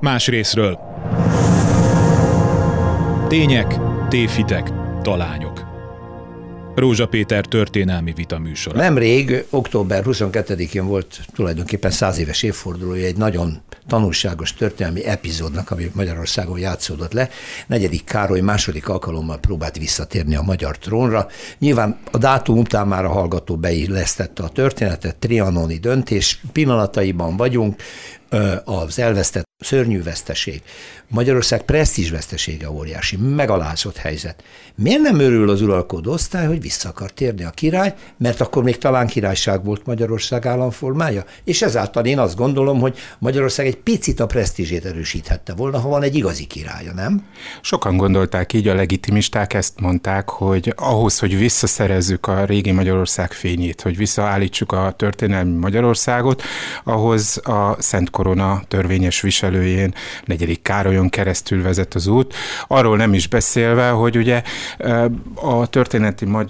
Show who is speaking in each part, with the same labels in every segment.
Speaker 1: Más részről. Tények, tévhitek, talányok. Rózsa Péter történelmi vita műsora.
Speaker 2: Nemrég, október 22-én volt tulajdonképpen száz éves évfordulója egy nagyon tanulságos történelmi epizódnak, ami Magyarországon játszódott le. Negyedik Károly második alkalommal próbált visszatérni a magyar trónra. Nyilván a dátum után már a hallgató beillesztette a történetet, trianoni döntés pillanataiban vagyunk, az elvesztett szörnyű veszteség. Magyarország presztízs vesztesége óriási, megalázott helyzet. Miért nem örül az uralkodó osztály, hogy vissza akar térni a király, mert akkor még talán királyság volt Magyarország államformája? És ezáltal én azt gondolom, hogy Magyarország egy picit a presztízsét erősíthette volna, ha van egy igazi királya, nem?
Speaker 3: Sokan gondolták így, a legitimisták ezt mondták, hogy ahhoz, hogy visszaszerezzük a régi Magyarország fényét, hogy visszaállítsuk a történelmi Magyarországot, ahhoz a Szent Korona törvényes viselőjén negyedik Károlyon keresztül vezet az út. Arról nem is beszélve, hogy ugye a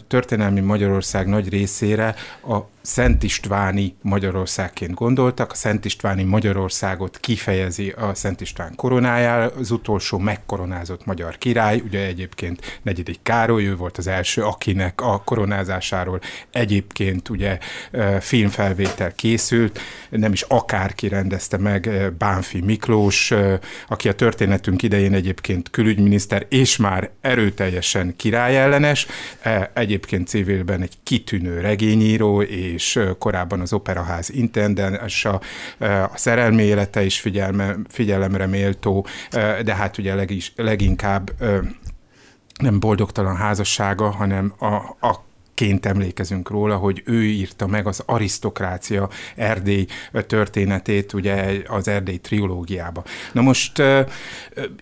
Speaker 3: történelmi Magyarország nagy részére a Szent Istváni Magyarországként gondoltak. A Szent Istváni Magyarországot kifejezi a Szent István koronájára, az utolsó megkoronázott magyar király, ugye egyébként negyedik Károly, ő volt az első, akinek a koronázásáról egyébként ugye filmfelvétel készült, nem is akárki rendezte meg, Bánfi Miklós, aki a történetünk idején egyébként külügyminiszter, és már erőteljesen királyellenes, egyébként civilben egy kitűnő regényíró, és és korábban az Operaház intendensa, a szerelmi élete is figyelme, figyelemre méltó, de hát ugye legis, leginkább nem boldogtalan házassága, hanem a, a ként emlékezünk róla, hogy ő írta meg az arisztokrácia Erdély történetét, ugye az Erdély trilógiába. Na most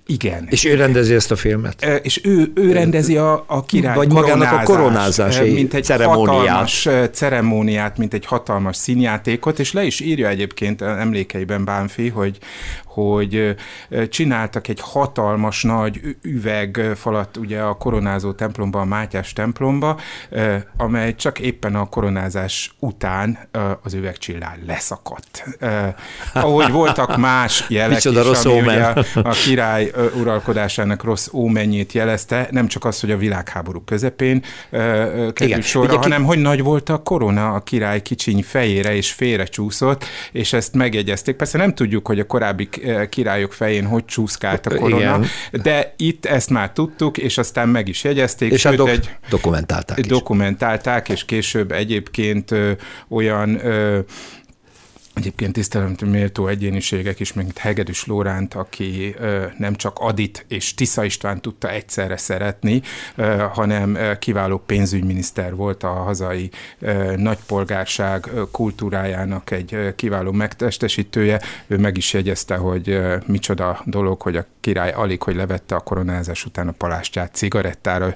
Speaker 3: igen.
Speaker 2: És ő rendezi ezt a filmet?
Speaker 3: És ő, ő rendezi a, a király
Speaker 2: Vagy magának a koronázás
Speaker 3: mint egy ceremóniát. hatalmas ceremóniát, mint egy hatalmas színjátékot, és le is írja egyébként emlékeiben Bánfi, hogy, hogy csináltak egy hatalmas nagy üvegfalat ugye a koronázó templomba, a Mátyás templomba, amely csak éppen a koronázás után az üvegcsillár leszakadt. Ahogy voltak más jelek
Speaker 2: Micsoda is, rossz ami ugye
Speaker 3: a, király uralkodásának rossz ómennyét jelezte, nem csak az, hogy a világháború közepén került Igen, sorra, ugye, hanem ki... hogy nagy volt a korona a király kicsiny fejére, és félrecsúszott, és ezt megjegyezték. Persze nem tudjuk, hogy a korábbi királyok fején hogy csúszkált a korona, Igen. de itt ezt már tudtuk, és aztán meg is jegyezték.
Speaker 2: És a dok- egy, dokumentálták
Speaker 3: Dokumentálták, és később egyébként ö, olyan ö, Egyébként tiszteletre méltó egyéniségek is, mint Hegedűs Lóránt, aki nem csak Adit és Tisza István tudta egyszerre szeretni, hanem kiváló pénzügyminiszter volt a hazai nagypolgárság kultúrájának egy kiváló megtestesítője. Ő meg is jegyezte, hogy micsoda dolog, hogy a király alig, hogy levette a koronázás után a palástját cigarettára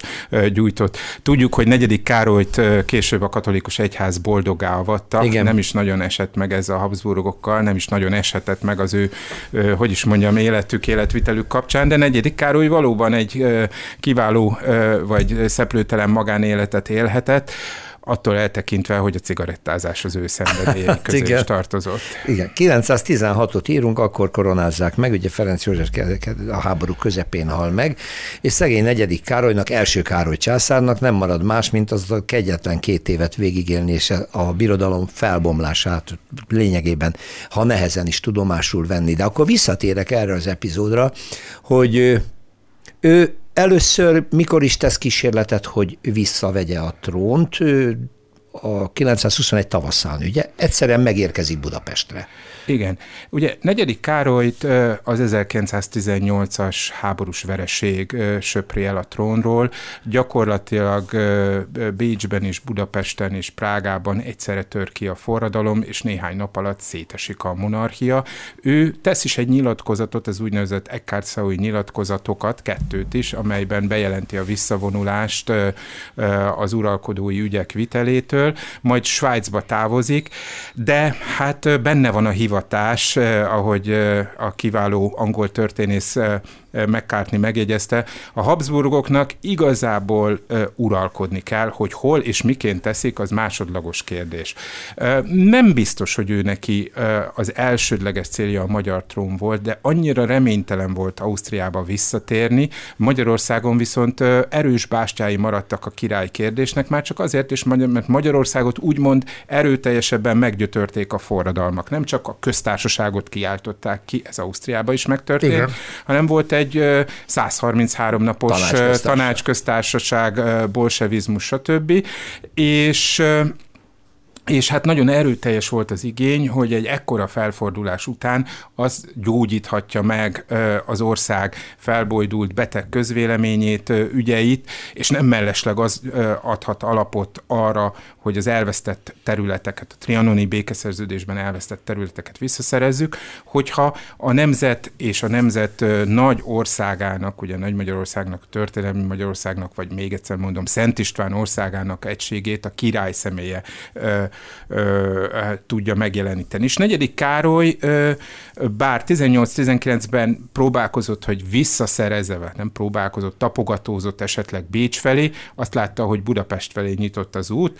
Speaker 3: gyújtott. Tudjuk, hogy negyedik Károlyt később a katolikus egyház boldogá avatta. Igen. Nem is nagyon esett meg ez a Habsburgokkal nem is nagyon eshetett meg az ő, hogy is mondjam, életük, életvitelük kapcsán, de negyedik Károly valóban egy kiváló vagy szeplőtelen magánéletet élhetett, attól eltekintve, hogy a cigarettázás az ő szenvedélyei közé Igen. is tartozott.
Speaker 2: Igen, 916-ot írunk, akkor koronázzák meg, ugye Ferenc József a háború közepén hal meg, és szegény negyedik Károlynak, első Károly császárnak nem marad más, mint az a kegyetlen két évet végigélni, és a birodalom felbomlását lényegében, ha nehezen is tudomásul venni. De akkor visszatérek erre az epizódra, hogy ő Először mikor is tesz kísérletet, hogy visszavegye a trónt? A 921 tavaszán, ugye? Egyszerűen megérkezik Budapestre.
Speaker 3: Igen. Ugye negyedik Károlyt az 1918-as háborús vereség söpri el a trónról. Gyakorlatilag Bécsben és Budapesten és Prágában egyszerre tör ki a forradalom, és néhány nap alatt szétesik a monarchia. Ő tesz is egy nyilatkozatot, az úgynevezett Eckhart nyilatkozatokat, kettőt is, amelyben bejelenti a visszavonulást az uralkodói ügyek vitelétől, majd Svájcba távozik, de hát benne van a hivatás, ahogy a kiváló angol történész McCartney megjegyezte, a Habsburgoknak igazából uralkodni kell, hogy hol és miként teszik, az másodlagos kérdés. Nem biztos, hogy ő neki az elsődleges célja a magyar trón volt, de annyira reménytelen volt Ausztriába visszatérni, Magyarországon viszont erős bástyái maradtak a király kérdésnek, már csak azért is, mert Magyarországot úgymond erőteljesebben meggyötörték a forradalmak. Nem csak a köztársaságot kiáltották ki, ez Ausztriába is megtörtént, Igen. hanem volt egy 133 napos tanácsköztársaság, tanácsköztársaság bolsevizmus, stb. És és hát nagyon erőteljes volt az igény, hogy egy ekkora felfordulás után az gyógyíthatja meg az ország felbojdult beteg közvéleményét, ügyeit, és nem mellesleg az adhat alapot arra, hogy az elvesztett területeket, a trianoni békeszerződésben elvesztett területeket visszaszerezzük, hogyha a nemzet és a nemzet nagy országának, ugye Nagy Magyarországnak, történelmi Magyarországnak, vagy még egyszer mondom, Szent István országának egységét a király személye ö, ö, tudja megjeleníteni. És negyedik Károly, ö, bár 18-19-ben próbálkozott, hogy visszaszerezze, nem próbálkozott, tapogatózott esetleg Bécs felé, azt látta, hogy Budapest felé nyitott az út.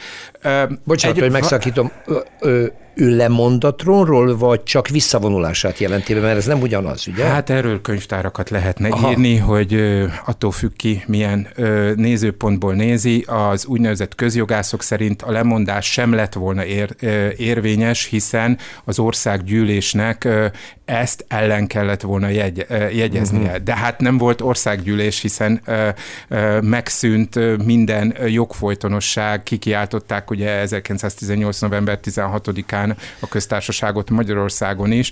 Speaker 2: Bocsánat, egy, hogy megszakítom. Ö, ö, ő lemond a trónról, vagy csak visszavonulását jelenti, mert ez nem ugyanaz, ugye?
Speaker 3: Hát erről könyvtárakat lehetne Aha. írni, hogy attól függ ki, milyen nézőpontból nézi. Az úgynevezett közjogászok szerint a lemondás sem lett volna ér, érvényes, hiszen az országgyűlésnek ezt ellen kellett volna jegy, jegyeznie. Uh-huh. De hát nem volt országgyűlés, hiszen ö, ö, megszűnt minden jogfolytonosság, kikiáltották ugye 1918. november 16-án után a köztársaságot Magyarországon is,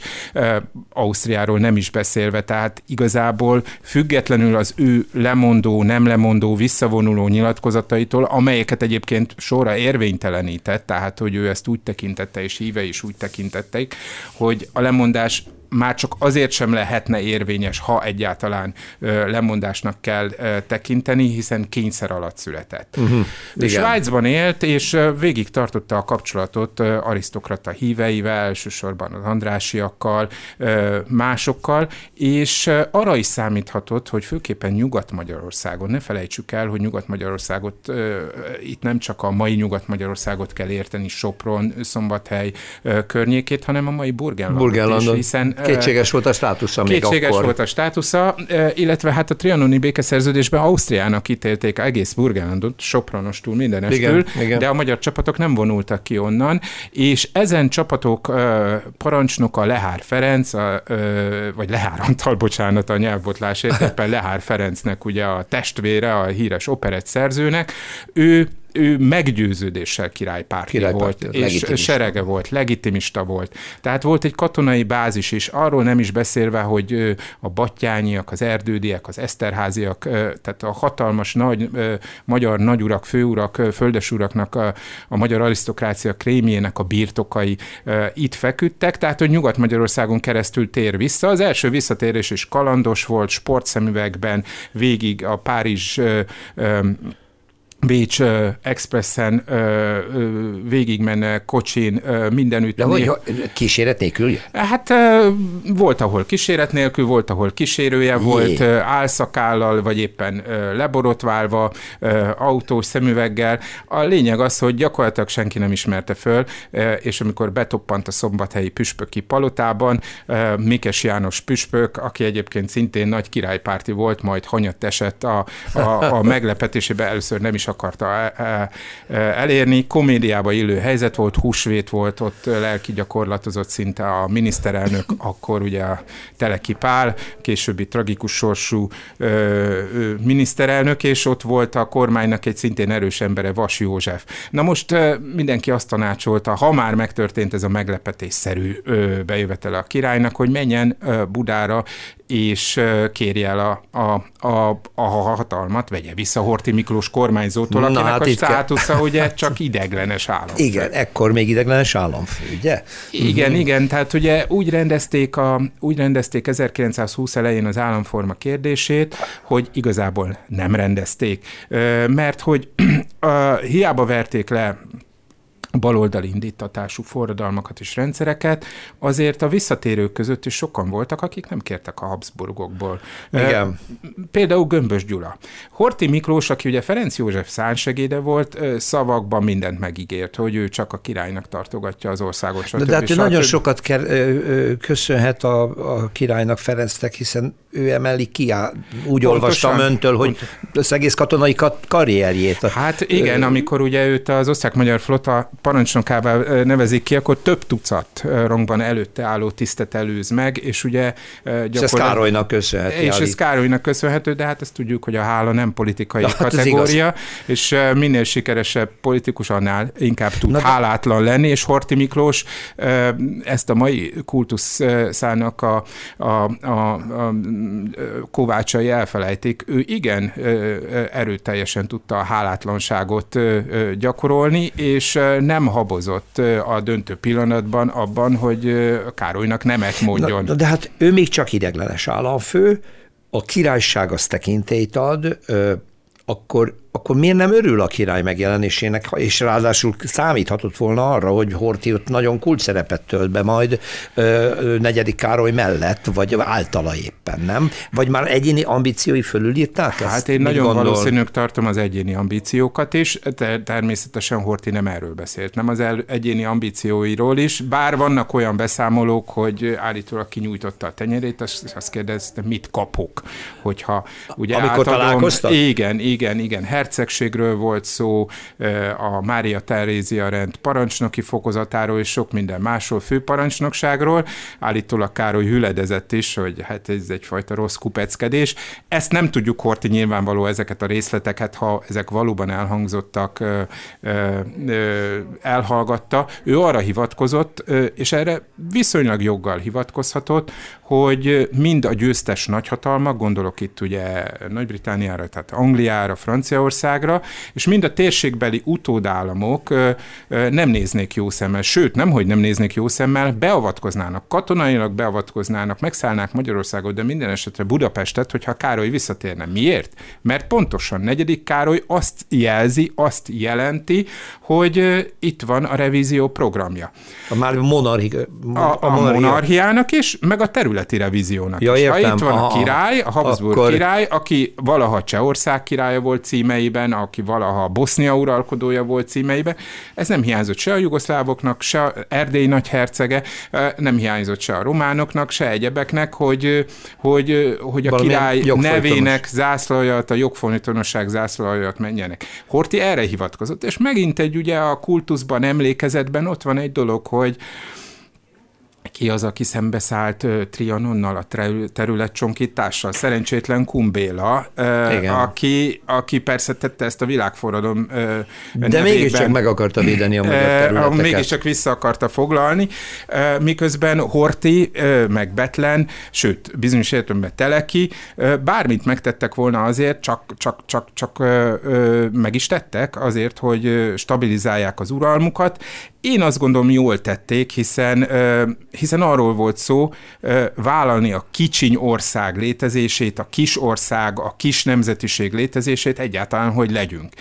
Speaker 3: Ausztriáról nem is beszélve, tehát igazából függetlenül az ő lemondó, nem lemondó, visszavonuló nyilatkozataitól, amelyeket egyébként sorra érvénytelenített, tehát hogy ő ezt úgy tekintette, és híve is úgy tekintették, hogy a lemondás már csak azért sem lehetne érvényes, ha egyáltalán lemondásnak kell tekinteni, hiszen kényszer alatt született. Uh-huh. Svájcban élt, és végig tartotta a kapcsolatot arisztokrata híveivel, elsősorban az Andrásiakkal, másokkal, és arra is számíthatott, hogy főképpen Nyugat-Magyarországon, ne felejtsük el, hogy Nyugat-Magyarországot, itt nem csak a mai Nyugat-Magyarországot kell érteni, Sopron, Szombathely környékét, hanem a mai Burgenlandot, Burgenlandot. is, hiszen
Speaker 2: Kétséges volt a státusza még
Speaker 3: Kétséges akkor. volt a státusza, illetve hát a trianoni békeszerződésben Ausztriának ítélték egész Burgenlandot, Sopronostól, mindenestől, igen, igen. de a magyar csapatok nem vonultak ki onnan, és ezen csapatok parancsnoka Lehár Ferenc, vagy Lehár Antal, bocsánat a nyelvbotlásért, éppen Lehár Ferencnek ugye a testvére, a híres operett szerzőnek, ő ő meggyőződéssel királypárti Királypárti, volt, és serege volt, legitimista volt. Tehát volt egy katonai bázis is, arról nem is beszélve, hogy a battyányiak, az erdődiek, az eszterháziak, tehát a hatalmas nagy magyar nagyurak, főurak, földesuraknak, a, a magyar arisztokrácia krémjének a birtokai itt feküdtek, tehát hogy Nyugat-Magyarországon keresztül tér vissza. Az első visszatérés is kalandos volt, sportszemüvegben, végig a Párizs Bécs uh, Expressen uh, uh, végigmenne kocsin mindenütt.
Speaker 2: De hogy kíséret nélkül?
Speaker 3: Hát volt, ahol kíséret nélkül, volt, ahol kísérője Jé. volt, álszakállal, vagy éppen leborotválva, autós szemüveggel. A lényeg az, hogy gyakorlatilag senki nem ismerte föl, és amikor betoppant a szombathelyi püspöki palotában, Mikes János püspök, aki egyébként szintén nagy királypárti volt, majd hanyat esett a, a, a meglepetésébe, először nem is akarta e, e, e, elérni. Komédiába illő helyzet volt, húsvét volt, ott lelki gyakorlatozott szinte a miniszterelnök, akkor ugye a Teleki Pál, későbbi tragikus sorsú miniszterelnök, és ott volt a kormánynak egy szintén erős embere, Vas József. Na most mindenki azt tanácsolta, ha már megtörtént ez a meglepetésszerű bejövetele a királynak, hogy menjen Budára, és kérje el a, a, a, a hatalmat, vegye vissza Horti Miklós kormányzótól, akinek hát a státusza kell. ugye csak ideglenes államfő.
Speaker 2: Igen, ekkor még ideglenes államfő, ugye?
Speaker 3: Igen, uh-huh. igen, tehát ugye úgy rendezték, a, úgy rendezték 1920 elején az államforma kérdését, hogy igazából nem rendezték, mert hogy hiába verték le baloldali indítatású forradalmakat és rendszereket, azért a visszatérők között is sokan voltak, akik nem kértek a Habsburgokból.
Speaker 2: Igen.
Speaker 3: Például Gömbös Gyula. Horti Miklós, aki ugye Ferenc József szánsegéde volt, szavakban mindent megígért, hogy ő csak a királynak tartogatja az országos.
Speaker 2: De, de hát ő nagyon sokat ker, köszönhet a, a királynak Ferencnek, hiszen ő emeli ki, úgy Pontosan. olvastam öntől, hogy az egész katonai karrierjét.
Speaker 3: Hát igen, amikor ugye őt az osztrák-magyar flotta parancsnokává nevezik ki, akkor több tucat rongban előtte álló tisztet előz meg, és ugye
Speaker 2: gyakorlatilag... És ez Károlynak köszönhető.
Speaker 3: És ez Károlynak köszönhető, de hát ezt tudjuk, hogy a hála nem politikai hát kategória, és minél sikeresebb politikus, annál inkább tud Na, hálátlan lenni, és Horti Miklós ezt a mai kultuszának a, a, a, a kovácsai elfelejtik. Ő igen erőteljesen tudta a hálátlanságot gyakorolni, és nem habozott a döntő pillanatban abban, hogy Károlynak nemet mondjon.
Speaker 2: Na, de hát ő még csak ideglenes államfő, a királyság az tekintélyt ad, akkor akkor miért nem örül a király megjelenésének, és ráadásul számíthatott volna arra, hogy Horti ott nagyon kult szerepet tölt be majd ö, negyedik Károly mellett, vagy általa éppen, nem? Vagy már egyéni ambíciói fölülírták
Speaker 3: ezt? Hát én nagyon gondol? valószínűleg tartom az egyéni ambíciókat is, de természetesen Horti nem erről beszélt, nem az el, egyéni ambícióiról is, bár vannak olyan beszámolók, hogy állítólag kinyújtotta a tenyerét, azt, azt kérdezte, mit kapok, hogyha ugye
Speaker 2: Amikor átadom, találkoztak?
Speaker 3: Igen, igen, igen, hercegségről volt szó, a Mária Terézia rend parancsnoki fokozatáról és sok minden másról, főparancsnokságról. Állítólag Károly hüledezett is, hogy hát ez egyfajta rossz kupeckedés. Ezt nem tudjuk Horti nyilvánvaló ezeket a részleteket, ha ezek valóban elhangzottak, elhallgatta. Ő arra hivatkozott, és erre viszonylag joggal hivatkozhatott, hogy mind a győztes nagyhatalmak, gondolok itt ugye Nagy-Britániára, tehát Angliára, Franciaországra, és mind a térségbeli utódállamok nem néznék jó szemmel, sőt, nem, hogy nem néznék jó szemmel, beavatkoznának, katonailag beavatkoznának, megszállnák Magyarországot, de minden esetre Budapestet, hogyha Károly visszatérne. Miért? Mert pontosan negyedik Károly azt jelzi, azt jelenti, hogy itt van a revízió programja.
Speaker 2: A már monarchi,
Speaker 3: a, a, a monarchiának is, meg a terület területi revíziónak
Speaker 2: ja,
Speaker 3: is.
Speaker 2: Ha
Speaker 3: itt van Aha, a király, a Habsburg akkor... király, aki valaha Csehország királya volt címeiben, aki valaha Bosznia uralkodója volt címeiben, ez nem hiányzott se a jugoszlávoknak, se a Erdély nagyhercege, nem hiányzott se a románoknak, se egyebeknek, hogy, hogy, hogy a király nevének zászlajat, a jogfolytonosság zászlajat menjenek. Horti erre hivatkozott, és megint egy ugye a kultuszban, emlékezetben ott van egy dolog, hogy ki az, aki szembeszállt Trianonnal, a területcsonkítással? Szerencsétlen Kumbéla, aki, aki persze tette ezt a világforradalom
Speaker 2: De mégiscsak meg akarta védeni a magyar területeket.
Speaker 3: Mégiscsak vissza akarta foglalni, miközben Horti, meg Betlen, sőt, bizonyos értelemben Teleki, bármit megtettek volna azért, csak, csak, csak, csak meg is tettek azért, hogy stabilizálják az uralmukat. Én azt gondolom, jól tették, hiszen hiszen arról volt szó vállalni a kicsiny ország létezését, a kis ország, a kis nemzetiség létezését egyáltalán, hogy legyünk.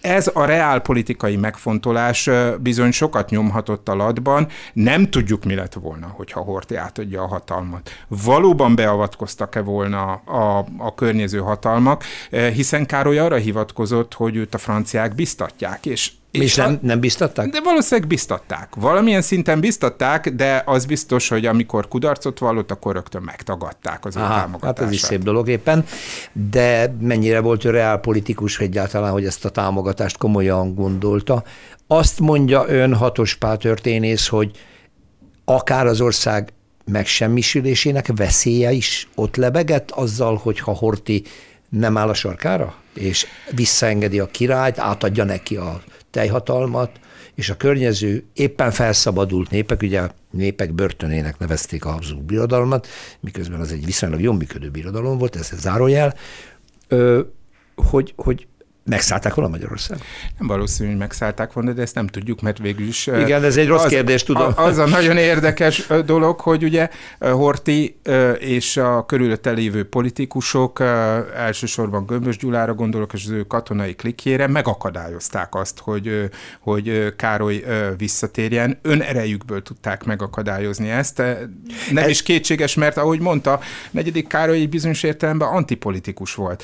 Speaker 3: Ez a reálpolitikai megfontolás bizony sokat nyomhatott a latban. Nem tudjuk, mi lett volna, hogyha Horthy átadja a hatalmat. Valóban beavatkoztak-e volna a, a környező hatalmak, hiszen Károly arra hivatkozott, hogy őt a franciák biztatják, és
Speaker 2: és, és nem, nem biztatták?
Speaker 3: De valószínűleg biztatták. Valamilyen szinten biztatták, de az biztos, hogy amikor kudarcot vallott, akkor rögtön megtagadták az ő Aha, támogatását.
Speaker 2: Hát ez is szép dolog éppen, de mennyire volt ő reálpolitikus egyáltalán, hogy ezt a támogatást komolyan gondolta. Azt mondja ön hatos történész, hogy akár az ország megsemmisülésének veszélye is ott lebegett azzal, hogyha Horti nem áll a sarkára, és visszaengedi a királyt, átadja neki a teljhatalmat, és a környező éppen felszabadult népek, ugye népek börtönének nevezték a Habsburg birodalmat, miközben az egy viszonylag jól működő birodalom volt, ez zárójel, hogy, hogy Megszállták volna Magyarország?
Speaker 3: Nem valószínű, hogy megszállták volna, de ezt nem tudjuk, mert végül is...
Speaker 2: Igen, ez egy rossz az, kérdés, tudom.
Speaker 3: Az a nagyon érdekes dolog, hogy ugye Horti és a körülötte lévő politikusok, elsősorban Gömbös Gyulára gondolok, és az ő katonai klikjére megakadályozták azt, hogy, hogy Károly visszatérjen. Önerejükből tudták megakadályozni ezt. Nem ez... is kétséges, mert ahogy mondta, negyedik Károly egy bizonyos értelemben antipolitikus volt.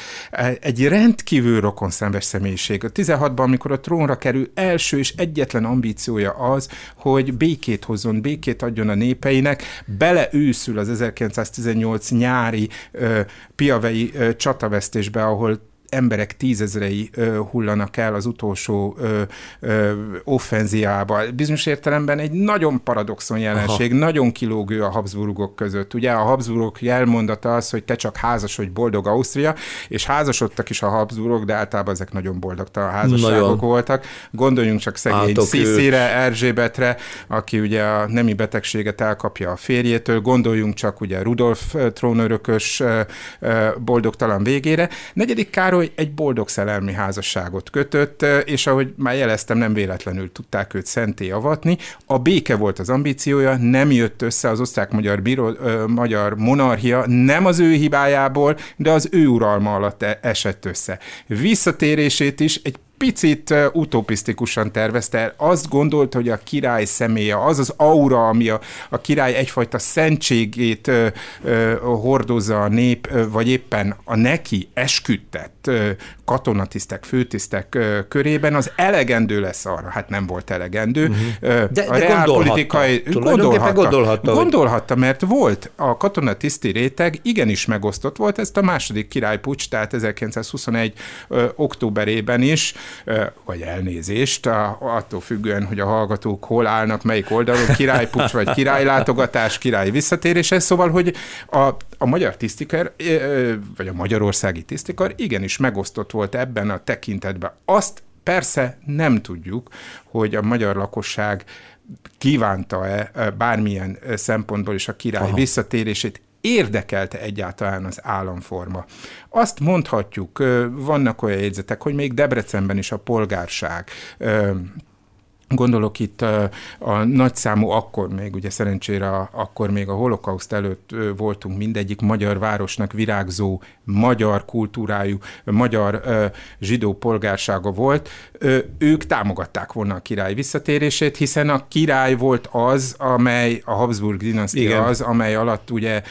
Speaker 3: Egy rendkívül rokon szenves személyiség. A 16-ban, amikor a trónra kerül, első és egyetlen ambíciója az, hogy békét hozzon, békét adjon a népeinek, beleőszül az 1918 nyári ö, piavei ö, csatavesztésbe, ahol emberek tízezrei ö, hullanak el az utolsó ö, ö, offenziába. Bizonyos értelemben egy nagyon paradoxon jelenség, Aha. nagyon kilógő a Habsburgok között. Ugye a Habsburgok jelmondata az, hogy te csak házas vagy boldog Ausztria, és házasodtak is a Habsburgok, de általában ezek nagyon boldogtalan házasságok nagyon. voltak. Gondoljunk csak szegény Sziszire, Erzsébetre, aki ugye a nemi betegséget elkapja a férjétől, gondoljunk csak ugye Rudolf trónörökös boldogtalan végére. Negyedik Károly Károly egy boldog szerelmi házasságot kötött, és ahogy már jeleztem, nem véletlenül tudták őt szenté avatni. A béke volt az ambíciója, nem jött össze az osztrák-magyar magyar monarchia, nem az ő hibájából, de az ő uralma alatt e-, esett össze. Visszatérését is egy picit utopisztikusan tervezte. Azt gondolt, hogy a király személye, az az aura, ami a, a király egyfajta szentségét ö, ö, hordozza a nép, ö, vagy éppen a neki esküdtett ö, katonatisztek, főtisztek ö, körében, az elegendő lesz arra. Hát nem volt elegendő. Uh-huh.
Speaker 2: De, a de gondolhatta. Gondolhatta,
Speaker 3: gondolhatta, gondolhatta, mert volt a katonatiszti réteg, igenis megosztott volt, ezt a második királypucs, tehát 1921 ö, októberében is, vagy elnézést, attól függően, hogy a hallgatók hol állnak, melyik oldalon, királypucs vagy királylátogatás, király visszatérése, szóval, hogy a, a magyar tisztikar, vagy a magyarországi tisztikar igenis megosztott volt ebben a tekintetben. Azt persze nem tudjuk, hogy a magyar lakosság kívánta-e bármilyen szempontból is a király Aha. visszatérését, érdekelte egyáltalán az államforma. Azt mondhatjuk, vannak olyan jegyzetek, hogy még Debrecenben is a polgárság Gondolok itt a, nagyszámú, akkor még, ugye szerencsére akkor még a holokauszt előtt voltunk mindegyik magyar városnak virágzó magyar kultúrájú, magyar zsidó polgársága volt. Ők támogatták volna a király visszatérését, hiszen a király volt az, amely, a Habsburg dinasztia Igen. az, amely alatt ugye...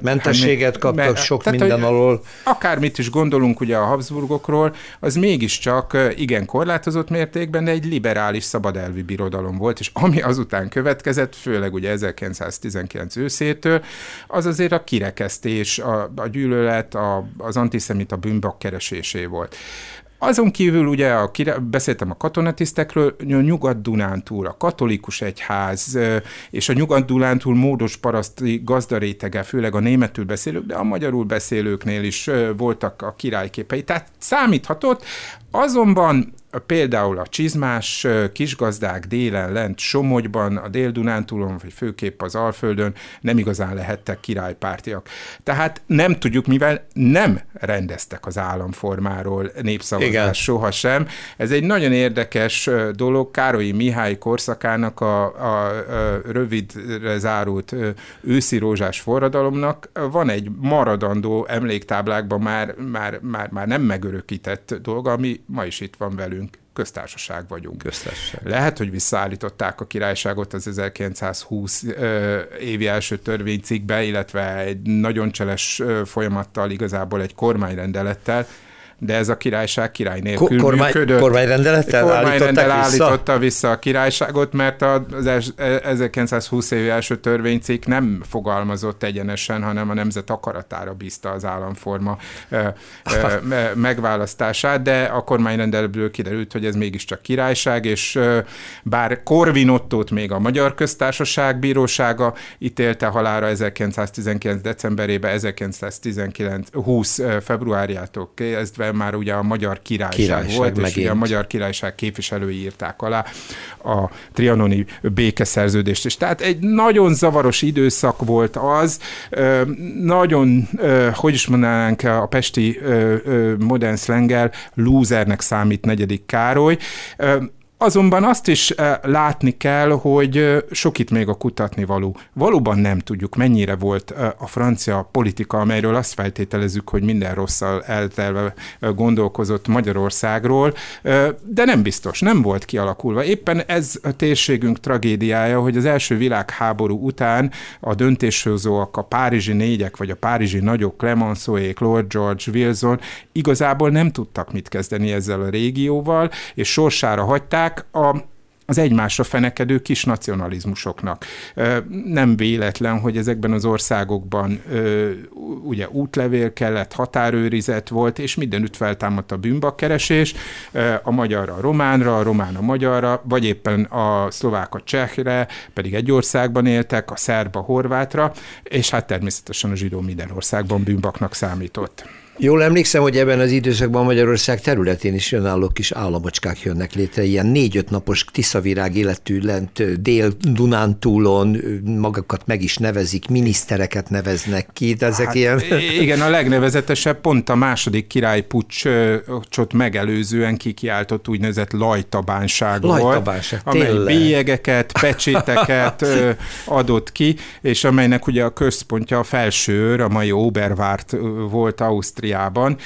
Speaker 2: Mentességet hát, kaptak sok tehát, minden alól.
Speaker 3: Akármit is gondolunk ugye a Habsburgokról, az mégiscsak igen korlátozott mértékben, de egy liberális szab szabadelvi birodalom volt, és ami azután következett, főleg ugye 1919 őszétől, az azért a kirekesztés, a, a gyűlölet, a, az antiszemita bűnbak keresésé volt. Azon kívül ugye a, beszéltem a katonatisztekről, a Nyugat-Dunántúl, a katolikus egyház és a Nyugat-Dunántúl módos paraszti gazdarétege, főleg a németül beszélők, de a magyarul beszélőknél is voltak a királyképei. Tehát számíthatott, azonban például a csizmás kisgazdák délen lent Somogyban, a Dél-Dunántúlon, vagy főképp az Alföldön nem igazán lehettek királypártiak. Tehát nem tudjuk, mivel nem rendeztek az államformáról népszavazást sohasem. Ez egy nagyon érdekes dolog. Károlyi Mihály korszakának a, a, a rövidre zárult őszi rózsás forradalomnak van egy maradandó emléktáblákban már, már, már, már nem megörökített dolga, ami ma is itt van velünk köztársaság vagyunk.
Speaker 2: Köztársaság.
Speaker 3: Lehet, hogy visszaállították a királyságot az 1920 ö, évi első törvénycikkbe, illetve egy nagyon cseles folyamattal, igazából egy kormányrendelettel, de ez a királyság király nélkül
Speaker 2: kormány,
Speaker 3: működött.
Speaker 2: Kormányrendelettel
Speaker 3: kormányrendel állította vissza a királyságot, mert az 1920 évi első törvénycikk nem fogalmazott egyenesen, hanem a nemzet akaratára bízta az államforma megválasztását, de a kormányrendeletből kiderült, hogy ez mégiscsak királyság, és bár Korvinottót még a Magyar Köztársaság bírósága ítélte halára 1919. decemberében, 1919. 20 februárjától kezdve már ugye a Magyar Királyság, királyság volt, megint. és ugye a Magyar Királyság képviselői írták alá a trianoni békeszerződést. És tehát egy nagyon zavaros időszak volt az, nagyon, hogy is mondanánk a pesti modern szlengel, lúzernek számít negyedik Károly. Azonban azt is eh, látni kell, hogy eh, sok itt még a kutatni való. Valóban nem tudjuk, mennyire volt eh, a francia politika, amelyről azt feltételezzük, hogy minden rosszal eltelve gondolkozott Magyarországról, de nem biztos, nem volt kialakulva. Éppen ez a térségünk tragédiája, hogy az első világháború után a döntéshozóak, a párizsi négyek, vagy a párizsi nagyok, Clemenceauék, Lord George, Wilson igazából nem tudtak mit kezdeni ezzel a régióval, és sorsára hagyták, a az egymásra fenekedő kis nacionalizmusoknak. Nem véletlen, hogy ezekben az országokban ugye útlevél kellett, határőrizet volt, és mindenütt feltámadt a bűnbakkeresés, a magyar a románra, a román a magyarra, vagy éppen a szlovák a csehre, pedig egy országban éltek, a szerb a horvátra, és hát természetesen a zsidó minden országban bűnbaknak számított.
Speaker 2: Jól emlékszem, hogy ebben az időszakban Magyarország területén is önálló kis államocskák jönnek létre, ilyen négy-öt napos tiszavirág életű lent Dél-Dunántúlon, magakat meg is nevezik, minisztereket neveznek ki, de ezek hát, ilyen...
Speaker 3: Igen, a legnevezetesebb pont a második királypucsot megelőzően kikiáltott úgynevezett lajtabánság, lajtabánság volt, amely tényleg. bélyegeket, pecséteket adott ki, és amelynek ugye a központja a felsőr, a mai Obervárt volt Ausztria Ausztriában.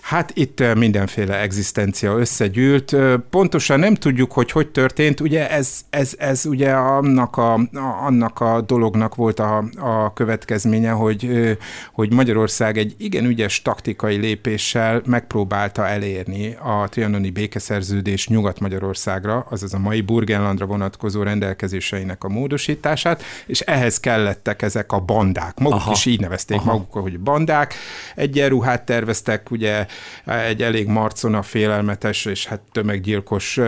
Speaker 3: Hát itt mindenféle egzisztencia összegyűlt. Pontosan nem tudjuk, hogy hogy történt. Ugye ez, ez, ez ugye annak a, annak a dolognak volt a, a következménye, hogy, hogy Magyarország egy igen ügyes taktikai lépéssel megpróbálta elérni a trianoni békeszerződés Nyugat-Magyarországra, azaz a mai Burgenlandra vonatkozó rendelkezéseinek a módosítását, és ehhez kellettek ezek a bandák. Maguk Aha. is így nevezték Aha. maguk, hogy bandák. Egyenruhát terveztek, ugye egy elég marcona, félelmetes és hát tömeggyilkos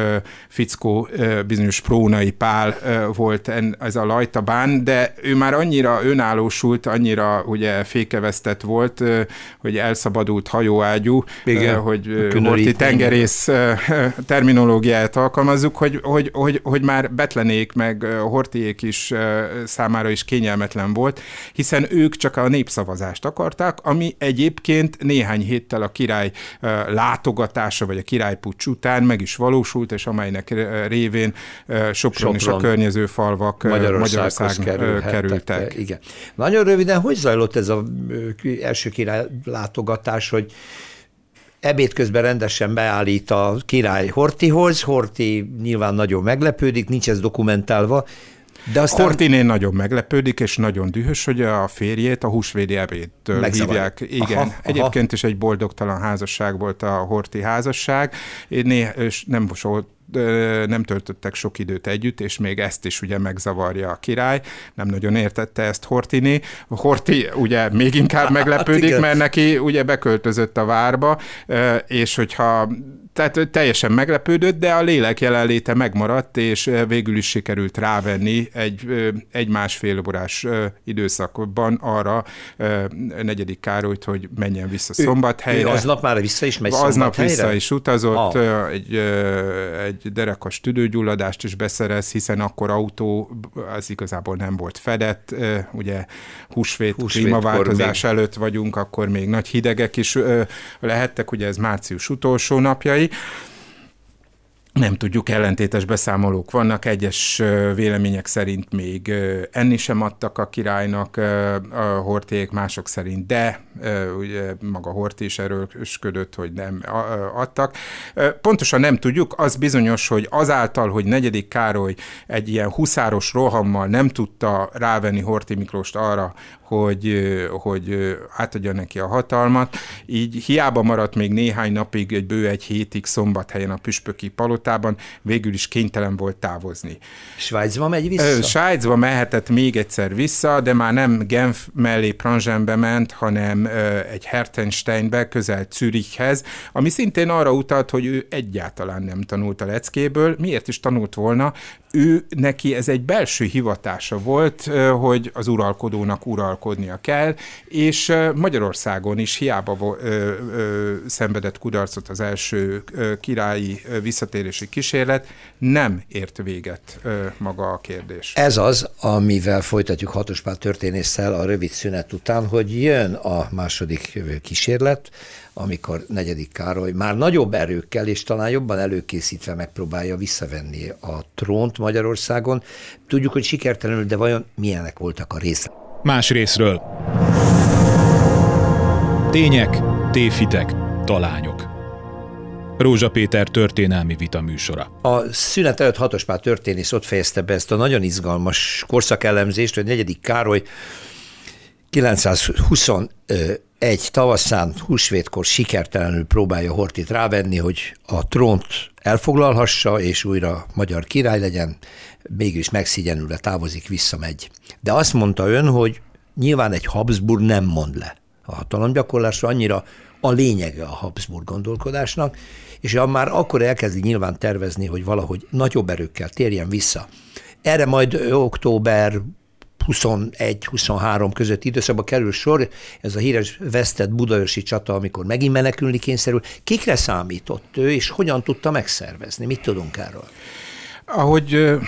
Speaker 3: fickó, bizonyos Prónai Pál volt ez a lajtabán, de ő már annyira önállósult, annyira ugye fékevesztett volt, hogy elszabadult hajóágyú, Igen, hogy Horti tengerész terminológiát alkalmazzuk, hogy, hogy, hogy, hogy már Betlenék meg Hortiék is számára is kényelmetlen volt, hiszen ők csak a népszavazást akarták, ami egyébként néhány héttel a király látogatása, vagy a királypucs után meg is valósult, és amelynek révén Sopron, Sopron és a környező falvak Magyarország kerültek.
Speaker 2: Igen. Nagyon röviden, hogy zajlott ez az első király látogatás, hogy ebéd közben rendesen beállít a király Hortihoz, Horti nyilván nagyon meglepődik, nincs ez dokumentálva,
Speaker 3: de aztán... Hortiné nagyon meglepődik, és nagyon dühös, hogy a férjét a húsvédi ebédtől hívják. Igen, aha, egyébként aha. is egy boldogtalan házasság volt a Horti házasság, Néha, és nem volt nem töltöttek sok időt együtt, és még ezt is ugye megzavarja a király. Nem nagyon értette ezt Hortini. Horti ugye még inkább hát meglepődik, mert neki ugye beköltözött a várba, és hogyha tehát teljesen meglepődött, de a lélek jelenléte megmaradt, és végül is sikerült rávenni egy, egy másfél órás időszakban arra negyedik Károlyt, hogy menjen vissza Szombathelyre.
Speaker 2: Ő aznap már vissza is megy
Speaker 3: Aznap vissza is utazott, ah. egy, egy derekas tüdőgyulladást is beszerez, hiszen akkor autó az igazából nem volt fedett, ugye húsvét, húsvét klímaváltozás még... előtt vagyunk, akkor még nagy hidegek is lehettek, ugye ez március utolsó napjai, nem tudjuk, ellentétes beszámolók vannak, egyes vélemények szerint még enni sem adtak a királynak a horték, mások szerint de, ugye maga Horti is erősködött, hogy nem adtak. Pontosan nem tudjuk, az bizonyos, hogy azáltal, hogy negyedik Károly egy ilyen huszáros rohammal nem tudta rávenni Horti Miklóst arra, hogy, hogy átadja neki a hatalmat, így hiába maradt még néhány napig, egy bő egy hétig szombathelyen a püspöki palotában, végül is kénytelen volt távozni.
Speaker 2: Svájcba megy vissza?
Speaker 3: Svájcba mehetett még egyszer vissza, de már nem Genf mellé Pranzsenbe ment, hanem egy Hertensteinbe, közel Zürichhez, ami szintén arra utalt, hogy ő egyáltalán nem tanult a leckéből. Miért is tanult volna? Ő neki ez egy belső hivatása volt, hogy az uralkodónak uralkodnia kell, és Magyarországon is hiába szenvedett kudarcot az első királyi visszatérési kísérlet, nem ért véget maga a kérdés.
Speaker 2: Ez az, amivel folytatjuk Hatospál történésszel a rövid szünet után, hogy jön a második kísérlet, amikor negyedik Károly már nagyobb erőkkel és talán jobban előkészítve megpróbálja visszavenni a trónt Magyarországon. Tudjuk, hogy sikertelenül, de vajon milyenek voltak a részek?
Speaker 1: Más részről. Tények, tévhitek, talányok. Rózsa Péter történelmi vita műsora.
Speaker 2: A szünet előtt Hatospál történész ott fejezte be ezt a nagyon izgalmas korszakelemzést, hogy negyedik Károly 921 tavaszán, húsvétkor sikertelenül próbálja Hortit rávenni, hogy a trónt elfoglalhassa, és újra magyar király legyen, mégis megszigyenülve távozik, visszamegy. De azt mondta ön, hogy nyilván egy Habsburg nem mond le a hatalomgyakorlásra, annyira a lényege a Habsburg gondolkodásnak, és már akkor elkezdi nyilván tervezni, hogy valahogy nagyobb erőkkel térjen vissza. Erre majd október 21-23 közötti időszakban kerül sor, ez a híres vesztett budaörsi csata, amikor megint menekülni kényszerül. Kikre számított ő, és hogyan tudta megszervezni? Mit tudunk erről?
Speaker 3: Ahogy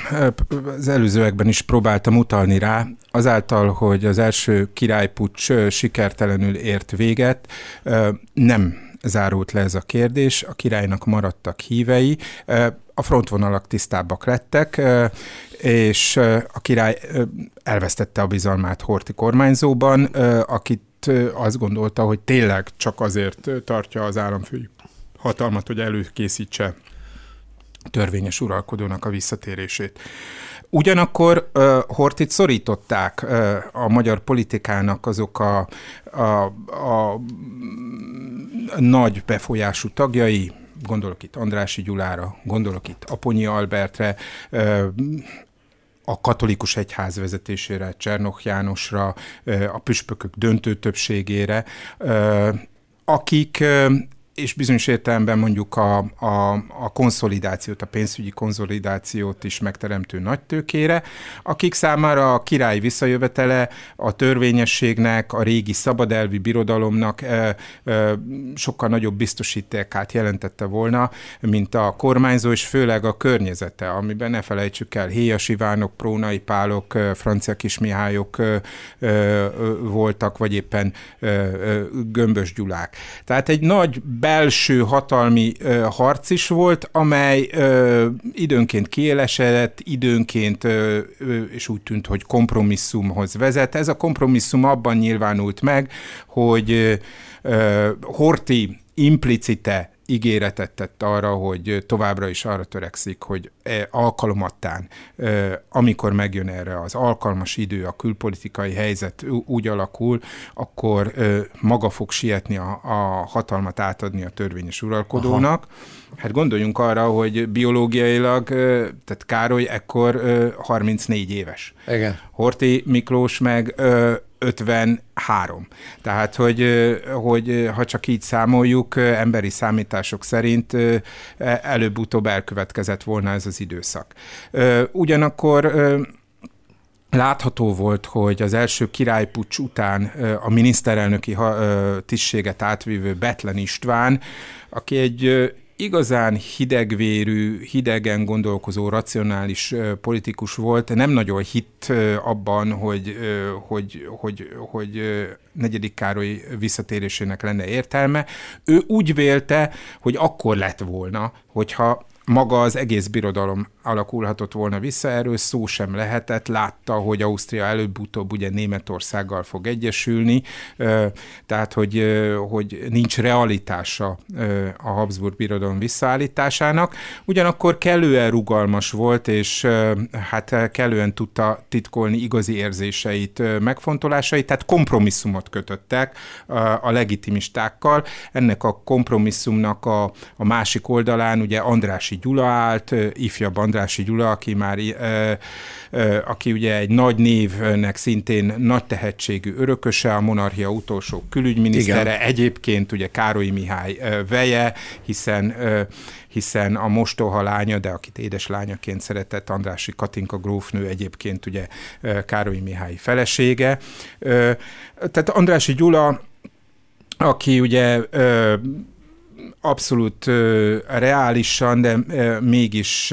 Speaker 3: az előzőekben is próbáltam utalni rá, azáltal, hogy az első királypucs sikertelenül ért véget, nem zárult le ez a kérdés, a királynak maradtak hívei, a frontvonalak tisztábbak lettek, és a király elvesztette a bizalmát Horti kormányzóban, akit azt gondolta, hogy tényleg csak azért tartja az államfői hatalmat, hogy előkészítse törvényes uralkodónak a visszatérését. Ugyanakkor uh, Hortit szorították uh, a magyar politikának azok a, a, a nagy befolyású tagjai, gondolok itt Andrási Gyulára, gondolok itt Aponyi Albertre, a katolikus egyház vezetésére, Csernoch Jánosra, a püspökök döntő többségére, akik és bizonyos értelemben mondjuk a, a, a konszolidációt, a pénzügyi konszolidációt is megteremtő nagytőkére, akik számára a király visszajövetele a törvényességnek, a régi szabadelvi birodalomnak e, e, sokkal nagyobb biztosítékát jelentette volna, mint a kormányzó, és főleg a környezete, amiben ne felejtsük el, Héjas Ivánok, Prónai Pálok, francia kismihályok e, e, voltak, vagy éppen e, e, Gömbös Gyulák. Tehát egy nagy belső hatalmi ö, harc is volt, amely ö, időnként kiélesedett, időnként, ö, és úgy tűnt, hogy kompromisszumhoz vezet. Ez a kompromisszum abban nyilvánult meg, hogy ö, Horti implicite ígéretet tett arra, hogy továbbra is arra törekszik, hogy e alkalomattán, amikor megjön erre az alkalmas idő, a külpolitikai helyzet úgy alakul, akkor maga fog sietni a, a hatalmat átadni a törvényes uralkodónak. Aha. Hát gondoljunk arra, hogy biológiailag, tehát Károly ekkor 34 éves.
Speaker 2: Igen.
Speaker 3: Horti Miklós meg 53. Tehát, hogy, hogy ha csak így számoljuk, emberi számítások szerint előbb-utóbb elkövetkezett volna ez az időszak. Ugyanakkor Látható volt, hogy az első királypucs után a miniszterelnöki tisztséget átvívő Betlen István, aki egy igazán hidegvérű, hidegen gondolkozó, racionális politikus volt, nem nagyon hitt abban, hogy, hogy, hogy, hogy negyedik Károly visszatérésének lenne értelme. Ő úgy vélte, hogy akkor lett volna, hogyha maga az egész birodalom alakulhatott volna vissza, erről szó sem lehetett, látta, hogy Ausztria előbb-utóbb ugye Németországgal fog egyesülni, tehát hogy, hogy nincs realitása a Habsburg birodalom visszaállításának, ugyanakkor kellően rugalmas volt, és hát kellően tudta titkolni igazi érzéseit, megfontolásait, tehát kompromisszumot kötöttek a legitimistákkal. Ennek a kompromisszumnak a, a másik oldalán ugye Andrási Gyula állt, ifjabb Gyula, aki már aki ugye egy nagy névnek szintén nagy tehetségű örököse, a monarchia utolsó külügyminisztere, Igen. egyébként ugye Károly Mihály veje, hiszen hiszen a mostoha lánya, de akit édeslányaként szeretett, Andrási Katinka grófnő egyébként ugye Károly Mihály felesége. Tehát Andrási Gyula, aki ugye abszolút uh, reálisan, de uh, mégis,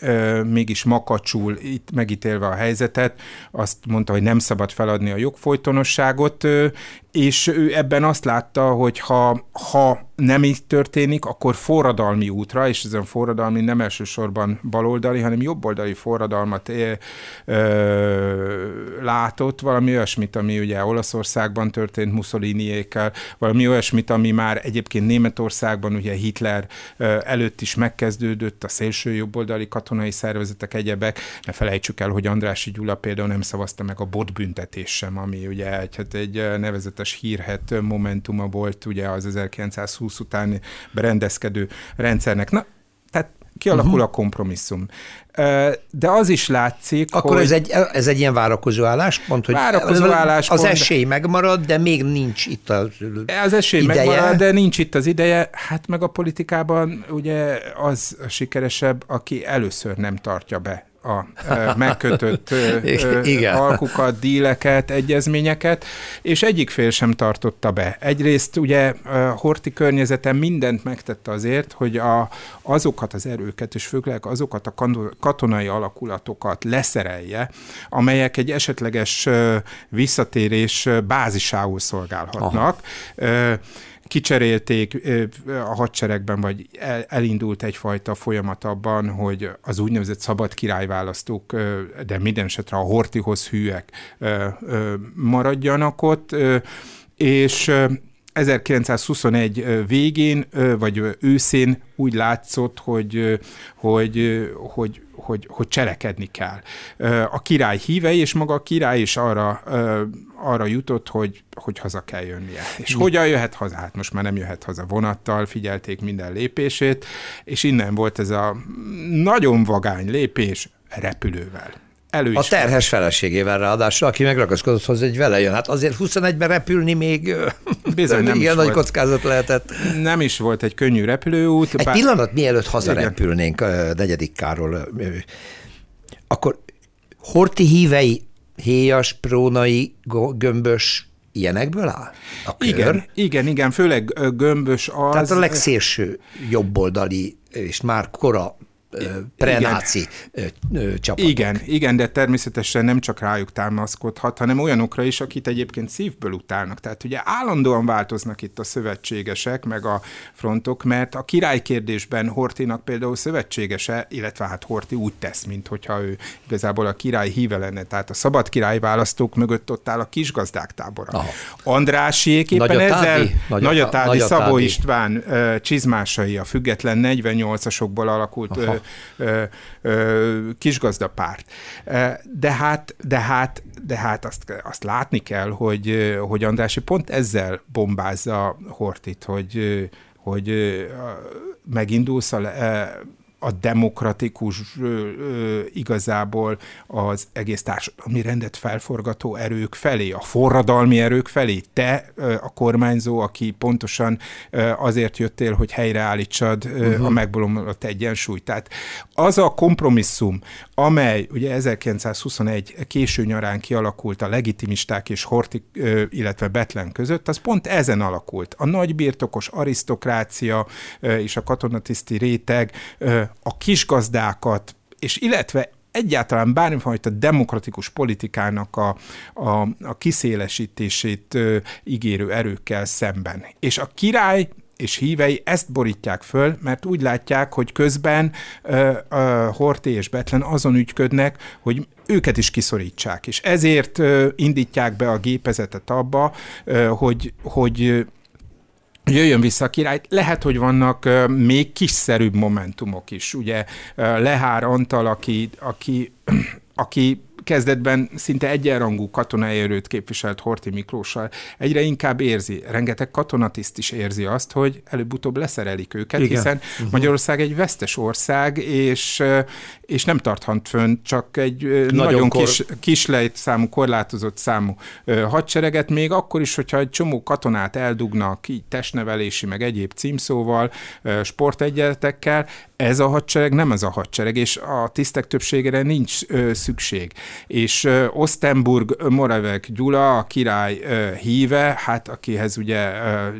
Speaker 3: uh, mégis makacsul itt megítélve a helyzetet, azt mondta, hogy nem szabad feladni a jogfolytonosságot, uh, és ő ebben azt látta, hogy ha, ha nem így történik, akkor forradalmi útra, és ezen forradalmi nem elsősorban baloldali, hanem jobboldali forradalmat é, ö, látott, valami olyasmit, ami ugye Olaszországban történt Mussoliniékkel, valami olyasmit, ami már egyébként Németországban ugye Hitler ö, előtt is megkezdődött, a szélső jobboldali katonai szervezetek, egyebek. Ne felejtsük el, hogy Andrási Gyula például nem szavazta meg a botbüntetés sem, ami ugye egy, hát egy nevezetes hírhet momentuma volt ugye az 1920 után berendezkedő rendszernek. Na, tehát kialakul uh-huh. a kompromisszum. De az is látszik,
Speaker 2: Akkor hogy... ez egy, ez egy ilyen várakozó álláspont, hogy
Speaker 3: várakozó álláspont,
Speaker 2: az esély megmarad, de még nincs itt az
Speaker 3: Az esély ideje. megmarad, de nincs itt az ideje. Hát meg a politikában ugye az sikeresebb, aki először nem tartja be a megkötött Igen. alkukat, díleket, egyezményeket, és egyik fél sem tartotta be. Egyrészt ugye Horti környezeten mindent megtette azért, hogy a, azokat az erőket, és főleg azokat a katonai alakulatokat leszerelje, amelyek egy esetleges visszatérés bázisául szolgálhatnak. Aha kicserélték a hadseregben, vagy elindult egyfajta folyamat abban, hogy az úgynevezett szabad királyválasztók, de minden esetre a Hortihoz hűek maradjanak ott, és 1921 végén, vagy őszén úgy látszott, hogy, hogy, hogy, hogy, hogy cselekedni kell. A király hívei, és maga a király is arra, arra jutott, hogy, hogy haza kell jönnie. És hogyan jöhet haza? Hát most már nem jöhet haza vonattal, figyelték minden lépését, és innen volt ez a nagyon vagány lépés repülővel
Speaker 2: elő A terhes feleségével ráadásul, aki megragaszkodott hozzá, hogy vele jön. Hát azért 21-ben repülni még Bizony, nem igen nagy volt, kockázat lehetett.
Speaker 3: Nem is volt egy könnyű repülőút.
Speaker 2: Egy bár... pillanat, mielőtt hazarepülnénk negyedik Káról, akkor Horti hívei, héjas, prónai, gömbös, ilyenekből áll?
Speaker 3: A kör? Igen, igen, igen, főleg gömbös az.
Speaker 2: Tehát a legszélső jobboldali, és már kora prenáci csapatok.
Speaker 3: Igen, igen, de természetesen nem csak rájuk támaszkodhat, hanem olyanokra is, akit egyébként szívből utálnak. Tehát ugye állandóan változnak itt a szövetségesek, meg a frontok, mert a király kérdésben Hortinak például szövetségese, illetve hát Horti úgy tesz, mint hogyha ő igazából a király híve lenne. Tehát a szabad király választók mögött ott áll a kisgazdák tábora. Aha. Andrásiék éppen Nagyatádi? ezzel Nagyatádi, Nagyatádi Szabó István csizmásai, a független 48-asokból alakult Aha ö, kisgazdapárt. De hát, de hát, de hát azt, azt látni kell, hogy, hogy Andrási pont ezzel bombázza Hortit, hogy, hogy megindulsz a, a demokratikus igazából az egész társadalmi rendet felforgató erők felé, a forradalmi erők felé. Te a kormányzó, aki pontosan azért jöttél, hogy helyreállítsad uh-huh. a megbolomlott egyensúlyt. Tehát az a kompromisszum, amely ugye 1921 késő nyarán kialakult a legitimisták és Horti, illetve Betlen között, az pont ezen alakult. A nagybirtokos arisztokrácia és a katonatiszti réteg a kisgazdákat, és illetve egyáltalán bármifajta demokratikus politikának a, a, a kiszélesítését ö, ígérő erőkkel szemben. És a király és hívei ezt borítják föl, mert úgy látják, hogy közben ö, ö, Horté és Betlen azon ügyködnek, hogy őket is kiszorítsák, és ezért ö, indítják be a gépezetet abba, ö, hogy, hogy jöjjön vissza a király. Lehet, hogy vannak még kiszerűbb momentumok is. Ugye Lehár Antal, aki, aki, aki kezdetben szinte egyenrangú katonai erőt képviselt Horti Miklóssal, egyre inkább érzi, rengeteg katonatiszt is érzi azt, hogy előbb-utóbb leszerelik őket, Igen. hiszen uh-huh. Magyarország egy vesztes ország, és, és nem tarthat fönn csak egy nagyon, nagyon kor... kis, kislejt számú, korlátozott számú hadsereget, még akkor is, hogyha egy csomó katonát eldugnak így testnevelési, meg egyéb címszóval, sportegyeletekkel, ez a hadsereg nem ez a hadsereg, és a tisztek többségére nincs ö, szükség. És Ostenburg Moravek Gyula, a király híve, hát akihez ugye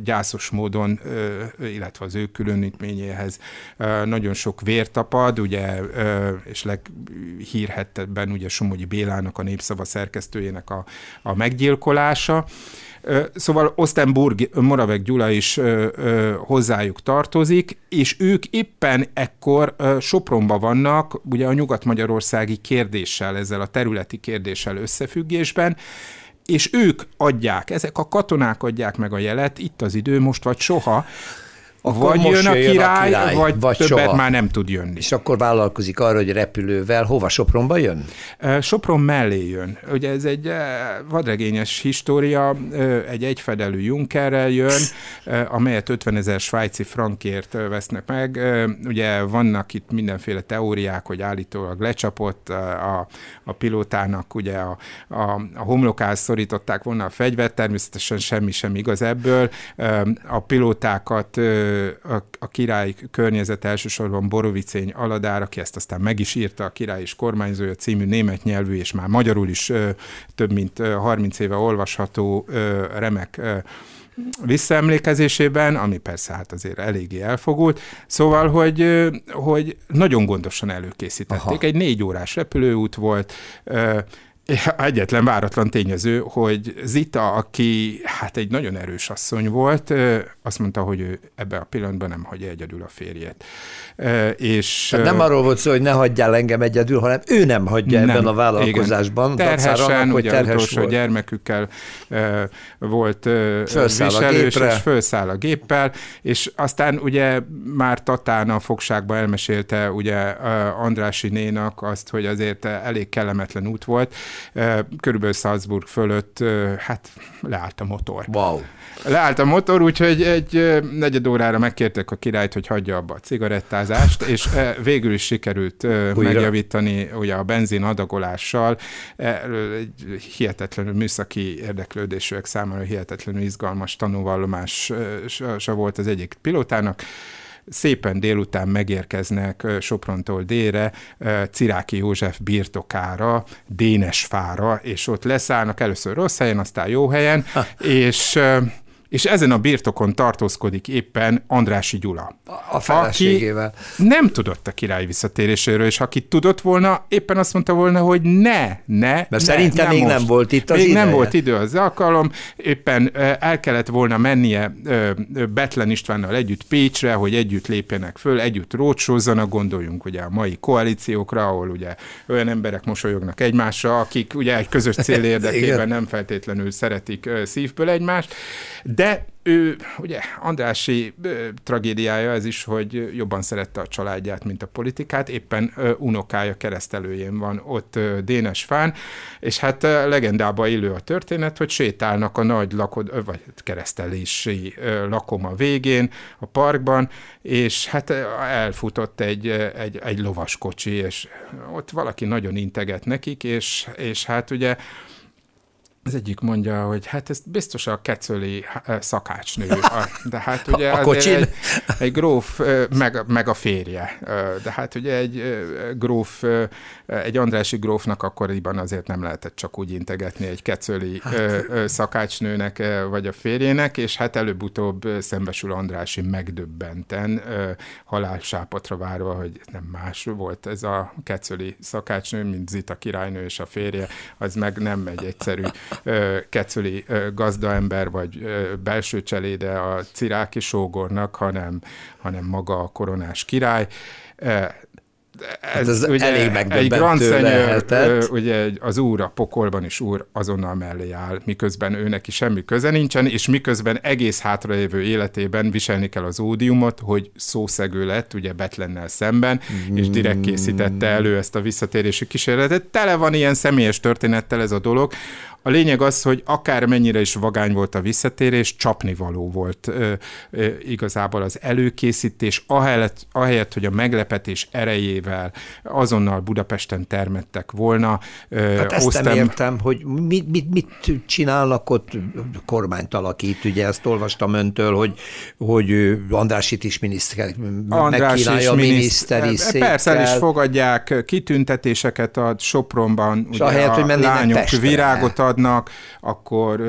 Speaker 3: gyászos módon, illetve az ő különítményéhez nagyon sok vér tapad, ugye, és leghírhettebben ugye Somogyi Bélának, a népszava szerkesztőjének a, a meggyilkolása. Szóval Ostenburg Moravek Gyula is hozzájuk tartozik, és ők éppen ekkor Sopronban vannak, ugye a nyugat-magyarországi kérdéssel, ezzel a területi kérdéssel összefüggésben, és ők adják, ezek a katonák adják meg a jelet, itt az idő, most vagy soha, akkor vagy jön a király, a király, vagy, vagy többet soha. már nem tud jönni.
Speaker 2: És akkor vállalkozik arra, hogy repülővel hova Sopronba jön?
Speaker 3: Sopron mellé jön. Ugye ez egy vadregényes história, egy egyfedelű Junckerrel jön, amelyet 50 ezer svájci frankért vesznek meg. Ugye vannak itt mindenféle teóriák, hogy állítólag lecsapott a, a pilótának, ugye a, a, a homlokához szorították volna a fegyvert, természetesen semmi sem igaz ebből. A pilótákat a, a király környezet elsősorban Borovicény Aladár, aki ezt aztán meg is írta, a király és kormányzója című német nyelvű, és már magyarul is több mint 30 éve olvasható remek visszaemlékezésében, ami persze hát azért eléggé elfogult. Szóval, hogy, hogy nagyon gondosan előkészítették. Aha. Egy négy órás repülőút volt, Egyetlen váratlan tényező, hogy Zita, aki hát egy nagyon erős asszony volt, azt mondta, hogy ő ebben a pillanatban nem hagyja egyedül a férjét. És,
Speaker 2: hát nem arról volt szó, hogy ne hagyjál engem egyedül, hanem ő nem hagyja nem, ebben a vállalkozásban.
Speaker 3: Igen. Terhesen, annak, hogy ugye terhes utolsó volt. gyermekükkel volt fölszáll viselős, és fölszáll a géppel, és aztán ugye már Tatán a fogságba elmesélte ugye Andrási nénak azt, hogy azért elég kellemetlen út volt, körülbelül Salzburg fölött, hát leállt a motor.
Speaker 2: Wow.
Speaker 3: Leállt a motor, úgyhogy egy negyed órára megkértek a királyt, hogy hagyja abba a cigarettázást, és végül is sikerült Újra. megjavítani ugye a benzin adagolással. Egy hihetetlenül műszaki érdeklődésűek számára hihetetlenül izgalmas tanúvallomása volt az egyik pilótának szépen délután megérkeznek Soprontól délre Ciráki József birtokára, Dénesfára, és ott leszállnak először rossz helyen, aztán jó helyen, és és ezen a birtokon tartózkodik éppen Andrási Gyula.
Speaker 2: A feleségével.
Speaker 3: Nem tudott a király visszatéréséről, és aki tudott volna, éppen azt mondta volna, hogy ne, ne.
Speaker 2: Mert ne, szerintem
Speaker 3: nem
Speaker 2: még most. nem volt itt az Még
Speaker 3: ideje. nem volt idő az alkalom, éppen el kellett volna mennie Betlen Istvánnal együtt Pécsre, hogy együtt lépjenek föl, együtt rócsózzanak, gondoljunk ugye a mai koalíciókra, ahol ugye olyan emberek mosolyognak egymásra, akik ugye egy közös cél érdekében nem feltétlenül szeretik szívből egymást, de de ő, ugye Andrási ö, tragédiája ez is, hogy jobban szerette a családját, mint a politikát, éppen ö, unokája keresztelőjén van ott ö, Dénes fán, és hát ö, legendába illő a történet, hogy sétálnak a nagy lakod, ö, vagy keresztelési ö, lakoma végén a parkban, és hát elfutott egy, egy, egy lovaskocsi, és ott valaki nagyon integet nekik, és, és hát ugye az egyik mondja, hogy hát ez biztos a kecöli eh, szakácsnő, de hát ugye a kocsin. egy, egy gróf, eh, meg, meg a férje, eh, de hát ugye egy gróf, egy Andrási grófnak akkoriban azért nem lehetett csak úgy integetni egy kecöli hát. szakácsnőnek vagy a férjének, és hát előbb-utóbb szembesül Andrási megdöbbenten, halálsápatra várva, hogy nem más volt ez a kecöli szakácsnő, mint Zita királynő és a férje, az meg nem egy egyszerű kecöli gazdaember vagy belső cseléde a ciráki sógornak, hanem, hanem maga a koronás király
Speaker 2: ez, hát ez ugye elég egy Grand
Speaker 3: Seigneur, ugye az úr a pokolban is úr azonnal mellé áll, miközben ő neki semmi köze nincsen, és miközben egész hátralévő életében viselni kell az ódiumot, hogy szószegő lett, ugye Betlennel szemben, mm. és direkt készítette elő ezt a visszatérési kísérletet. Tele van ilyen személyes történettel ez a dolog, a lényeg az, hogy akár mennyire is vagány volt a visszatérés, csapnivaló volt ö, ö, igazából az előkészítés, ahelyett, ahelyett, hogy a meglepetés erejével azonnal Budapesten termettek volna.
Speaker 2: Ö, hát ezt Osztem... nem értem, hogy mit, mit, mit csinálnak ott, kormányt alakít, ugye ezt olvastam öntől, hogy, hogy Andrásit is miniszter, András megkínálja a miniszteri
Speaker 3: székkel. Persze, el is fogadják kitüntetéseket a Sopronban, ugye a hogy lányok virágot ad adnak, akkor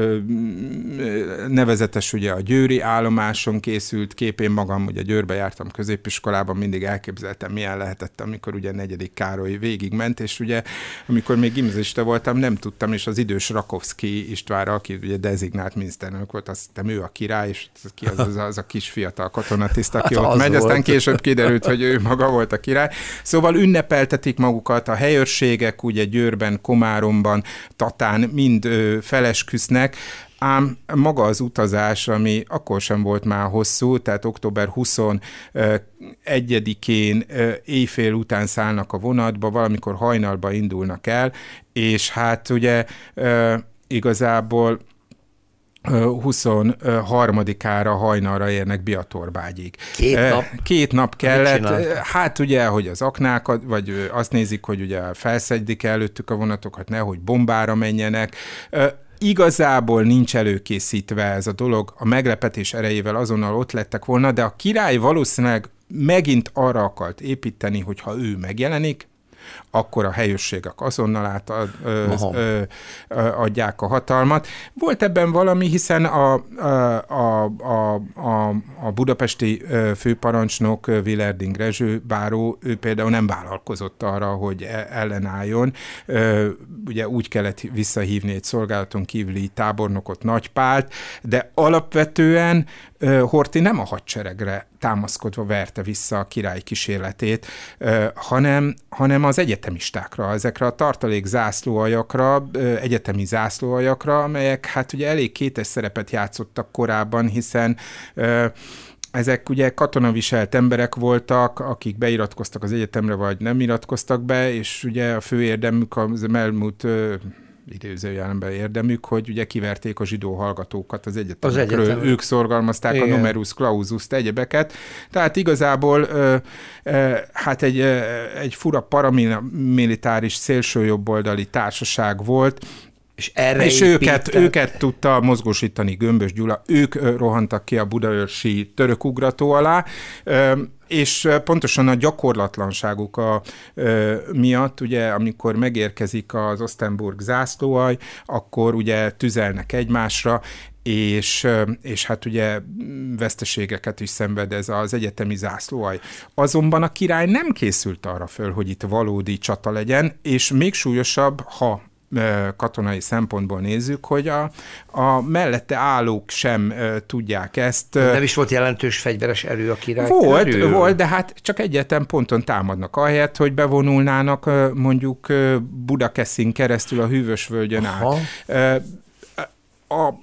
Speaker 3: nevezetes ugye a győri állomáson készült kép, én magam ugye Győrbe jártam középiskolában, mindig elképzeltem, milyen lehetett, amikor ugye negyedik Károly végigment, és ugye amikor még gimnazista voltam, nem tudtam, és az idős Rakovszki Istvánra, aki ugye dezignált miniszterelnök volt, azt hittem ő a király, és ki az, az, az a kis fiatal katonatiszt, aki hát ott megy, volt. aztán később kiderült, hogy ő maga volt a király. Szóval ünnepeltetik magukat a helyőrségek, ugye Győrben, Komáromban, Tatán, mind mind felesküsznek, ám maga az utazás, ami akkor sem volt már hosszú, tehát október 21-én éjfél után szállnak a vonatba, valamikor hajnalba indulnak el, és hát ugye igazából 23-ára hajnalra érnek Biatorbágyig.
Speaker 2: Két nap?
Speaker 3: Két nap kellett. Hát ugye, hogy az aknákat, vagy azt nézik, hogy ugye felszedik előttük a vonatokat, nehogy bombára menjenek igazából nincs előkészítve ez a dolog, a meglepetés erejével azonnal ott lettek volna, de a király valószínűleg megint arra akart építeni, hogy ha ő megjelenik, akkor a helyőrségek azonnal át ö, ö, ö, adják a hatalmat. Volt ebben valami, hiszen a, a, a, a, a budapesti főparancsnok Willerding Rezső báró, ő például nem vállalkozott arra, hogy e, ellenálljon. Ugye úgy kellett visszahívni egy szolgálaton kívüli tábornokot Nagypált, de alapvetően Horti nem a hadseregre támaszkodva verte vissza a király kísérletét, hanem, hanem az egyetemistákra, ezekre a tartalék zászlóajakra, egyetemi zászlóajakra, amelyek hát ugye elég kétes szerepet játszottak korábban, hiszen ezek ugye katonaviselt emberek voltak, akik beiratkoztak az egyetemre, vagy nem iratkoztak be, és ugye a fő érdemük az elmúlt idézőjelenben érdemük, hogy ugye kiverték a zsidó hallgatókat az egyetemekről, az ők szorgalmazták Igen. a numerus clausus egyebeket, tehát igazából ö, ö, hát egy, ö, egy fura paramilitáris szélsőjobboldali társaság volt, és, erre és őket, őket tudta mozgósítani Gömbös Gyula, ők rohantak ki a budaörsi török ugrató alá, és pontosan a gyakorlatlanságuk a, ö, miatt, ugye, amikor megérkezik az Osztenburg zászlóaj, akkor ugye tüzelnek egymásra, és, és hát ugye veszteségeket is szenved ez az egyetemi zászlóaj. Azonban a király nem készült arra föl, hogy itt valódi csata legyen, és még súlyosabb, ha katonai szempontból nézzük, hogy a, a mellette állók sem tudják ezt.
Speaker 2: Nem is volt jelentős fegyveres erő a király
Speaker 3: Volt, körül. volt, de hát csak egyetlen ponton támadnak ahelyett, hogy bevonulnának mondjuk Budakeszin keresztül a hűvösvölgyön át. A,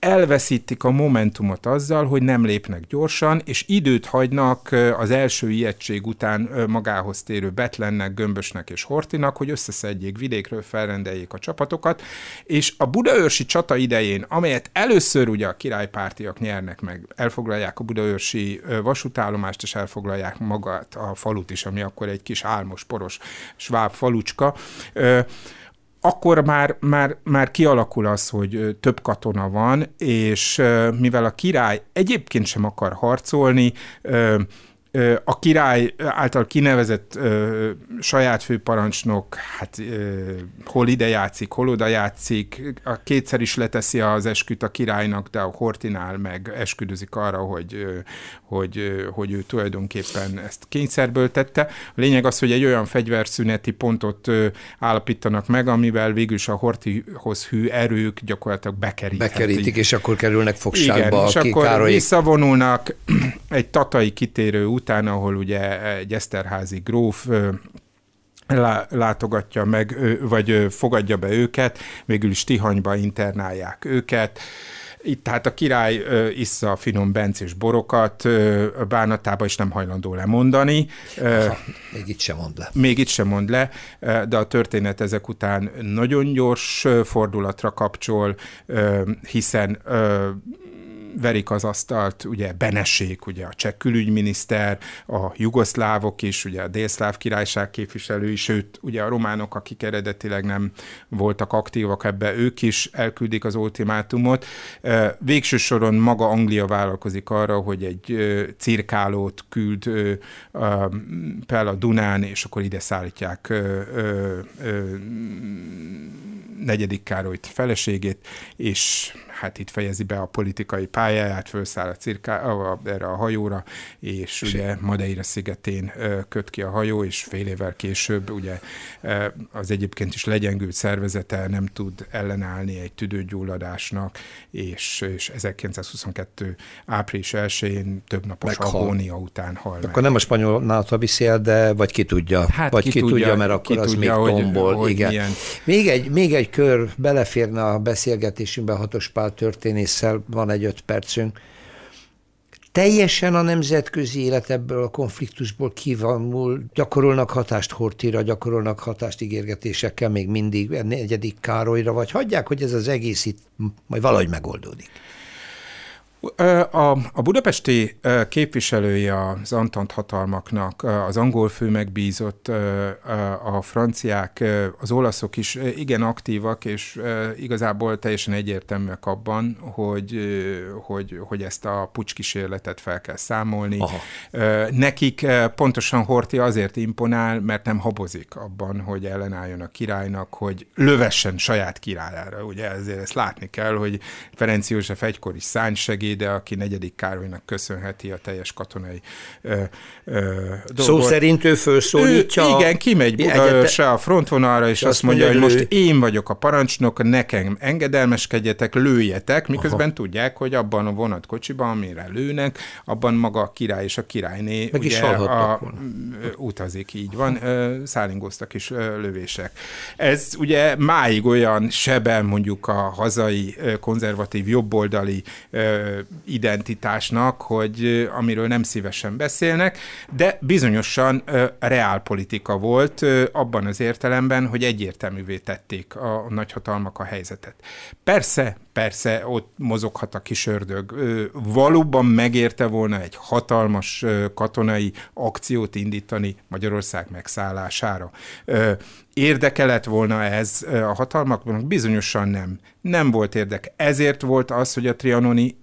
Speaker 3: elveszítik a momentumot azzal, hogy nem lépnek gyorsan, és időt hagynak az első ijegység után magához térő Betlennek, Gömbösnek és Hortinak, hogy összeszedjék vidékről, felrendeljék a csapatokat, és a budaörsi csata idején, amelyet először ugye a királypártiak nyernek meg, elfoglalják a budaörsi vasútállomást, és elfoglalják magát a falut is, ami akkor egy kis álmos, poros sváb falucska, akkor már, már, már kialakul az, hogy több katona van, és mivel a király egyébként sem akar harcolni, a király által kinevezett ö, saját főparancsnok, hát ö, hol ide játszik, hol oda játszik, a kétszer is leteszi az esküt a királynak, de a Hortinál meg esküdözik arra, hogy, ö, hogy, hogy ő tulajdonképpen ezt kényszerből tette. A lényeg az, hogy egy olyan fegyverszüneti pontot állapítanak meg, amivel végülis a Hortihoz hű erők gyakorlatilag bekerítik.
Speaker 2: Bekerítik, és akkor kerülnek fogságba.
Speaker 3: Igen, és akkor Károly... visszavonulnak, egy tatai kitérő után, ahol ugye egy Eszterházi gróf látogatja meg, vagy fogadja be őket, végül is Tihanyba internálják őket, itt tehát a király ö, issza a finom bencés borokat ö, bánatába, is nem hajlandó lemondani.
Speaker 2: Aha, még itt sem mond le.
Speaker 3: Még itt sem mond le, de a történet ezek után nagyon gyors fordulatra kapcsol, ö, hiszen ö, verik az asztalt, ugye Benesék, ugye a cseh külügyminiszter, a jugoszlávok is, ugye a délszláv királyság képviselői, sőt, ugye a románok, akik eredetileg nem voltak aktívak ebbe, ők is elküldik az ultimátumot. Végső soron maga Anglia vállalkozik arra, hogy egy cirkálót küld fel a Dunán, és akkor ide szállítják negyedik Károlyt feleségét, és hát itt fejezi be a politikai pályáját, felszáll a cirká, a, erre a hajóra, és ugye Madeira szigetén köt ki a hajó, és fél évvel később ugye az egyébként is legyengült szervezete nem tud ellenállni egy tüdőgyulladásnak, és, és 1922. április 1-én több napos Meghal. agónia után hal
Speaker 2: Akkor meg. nem a spanyol NATO viszi el, de vagy ki tudja, hát vagy ki, ki tudja, tudja, mert akkor ki az tudja, még tombol. Hogy, igen. Milyen... Még, egy, még egy kör beleférne a beszélgetésünkbe Hatos Pál történésszel, van egy öt percünk. Teljesen a nemzetközi élet ebből a konfliktusból kívánul, gyakorolnak hatást Hortira, gyakorolnak hatást ígérgetésekkel még mindig negyedik Károlyra, vagy hagyják, hogy ez az egész itt majd valahogy megoldódik.
Speaker 3: A, a budapesti képviselője az Antant hatalmaknak, az angol fő megbízott, a franciák, az olaszok is igen aktívak, és igazából teljesen egyértelműek abban, hogy, hogy, hogy ezt a pucskísérletet fel kell számolni. Aha. Nekik pontosan Horti azért imponál, mert nem habozik abban, hogy ellenálljon a királynak, hogy lövessen saját királyára. Ugye ezért ezt látni kell, hogy Ferenc József egykor is szánysegéd, segéde, aki negyedik Károlynak köszönheti a teljes katonai ö,
Speaker 2: ö, dolgot. Szó szerint ő felszólítja?
Speaker 3: Ő, igen, kimegy Budaörsre a frontvonalra, és, és azt mondja, mondja hogy most én vagyok a parancsnok, nekem engedelmeskedjetek, lőjetek, miközben Aha. tudják, hogy abban a vonatkocsiban, amire lőnek, abban maga a király és a királyné Meg ugye, is a, utazik, így van, szállingoztak is lövések. Ez ugye máig olyan sebel mondjuk a hazai konzervatív jobboldali identitásnak, hogy amiről nem szívesen beszélnek, de bizonyosan reálpolitika volt abban az értelemben, hogy egyértelművé tették a nagyhatalmak a helyzetet. Persze, persze ott mozoghat a kis ördög. Valóban megérte volna egy hatalmas katonai akciót indítani Magyarország megszállására. Érdeke lett volna ez a hatalmaknak? Bizonyosan nem. Nem volt érdek. Ezért volt az, hogy a trianoni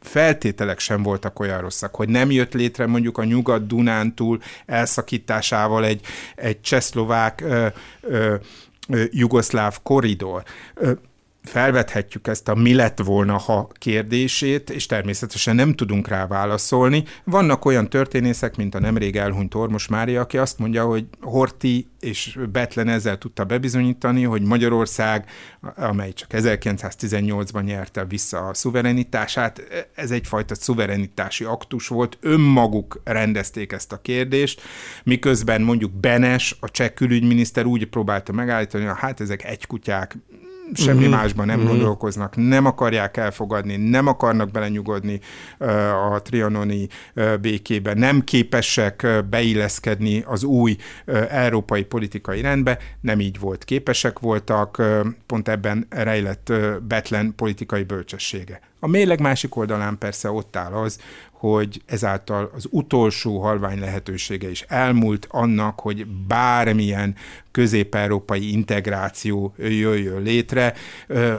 Speaker 3: feltételek sem voltak olyan rosszak, hogy nem jött létre mondjuk a Nyugat-Dunántúl elszakításával egy, egy csehszlovák jugoszláv koridor felvethetjük ezt a mi lett volna, ha kérdését, és természetesen nem tudunk rá válaszolni. Vannak olyan történészek, mint a nemrég elhunyt Ormos Mária, aki azt mondja, hogy Horti és Betlen ezzel tudta bebizonyítani, hogy Magyarország, amely csak 1918-ban nyerte vissza a szuverenitását, ez egyfajta szuverenitási aktus volt, önmaguk rendezték ezt a kérdést, miközben mondjuk Benes, a cseh külügyminiszter úgy próbálta megállítani, hogy hát ezek egy kutyák, semmi mm-hmm. másban nem mm-hmm. gondolkoznak, nem akarják elfogadni, nem akarnak belenyugodni a trianoni békébe, nem képesek beilleszkedni az új európai politikai rendbe, nem így volt. Képesek voltak, pont ebben rejlett Betlen politikai bölcsessége. A mérleg másik oldalán persze ott áll az, hogy ezáltal az utolsó halvány lehetősége is elmúlt annak, hogy bármilyen közép-európai integráció jöjjön létre.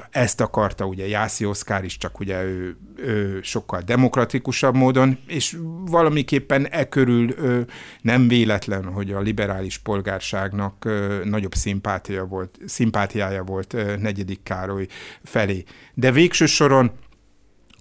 Speaker 3: Ezt akarta ugye Jászi Oszkár is, csak ugye ő, ő sokkal demokratikusabb módon, és valamiképpen e körül nem véletlen, hogy a liberális polgárságnak nagyobb szimpátia volt, szimpátiája volt negyedik Károly felé. De végső soron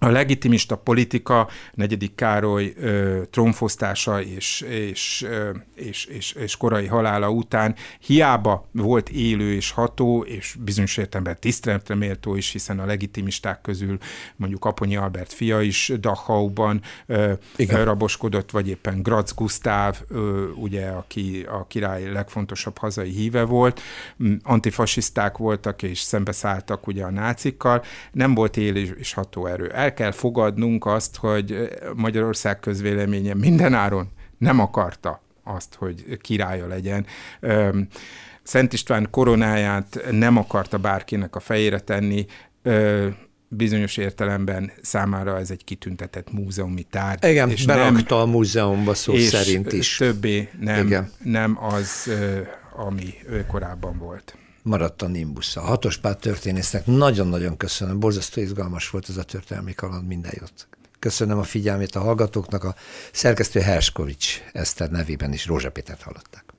Speaker 3: a legitimista politika, negyedik Károly ö, trónfosztása és, és, ö, és, és, és korai halála után hiába volt élő és ható, és bizonyos értelemben tiszteletre méltó is, hiszen a legitimisták közül mondjuk Aponyi Albert fia is Dachauban ö, raboskodott, vagy éppen Graz Gusztáv, ö, ugye, aki a király legfontosabb hazai híve volt, antifasiszták voltak és szembeszálltak ugye a nácikkal, nem volt élő és ható erő. El kell fogadnunk azt, hogy Magyarország közvéleménye mindenáron nem akarta azt, hogy királya legyen. Szent István koronáját nem akarta bárkinek a fejére tenni, bizonyos értelemben számára ez egy kitüntetett múzeumi tárgy.
Speaker 2: Igen, és berakta nem, a múzeumba szó
Speaker 3: és
Speaker 2: szerint is.
Speaker 3: többé nem, Igen. nem az, ami korábban volt
Speaker 2: maradt a Nimbus. A hatospát történésznek nagyon-nagyon köszönöm, borzasztó izgalmas volt ez a történelmi kaland, minden jót. Köszönöm a figyelmét a hallgatóknak, a szerkesztő Herskovics Eszter nevében is Rózsa Pétert hallották.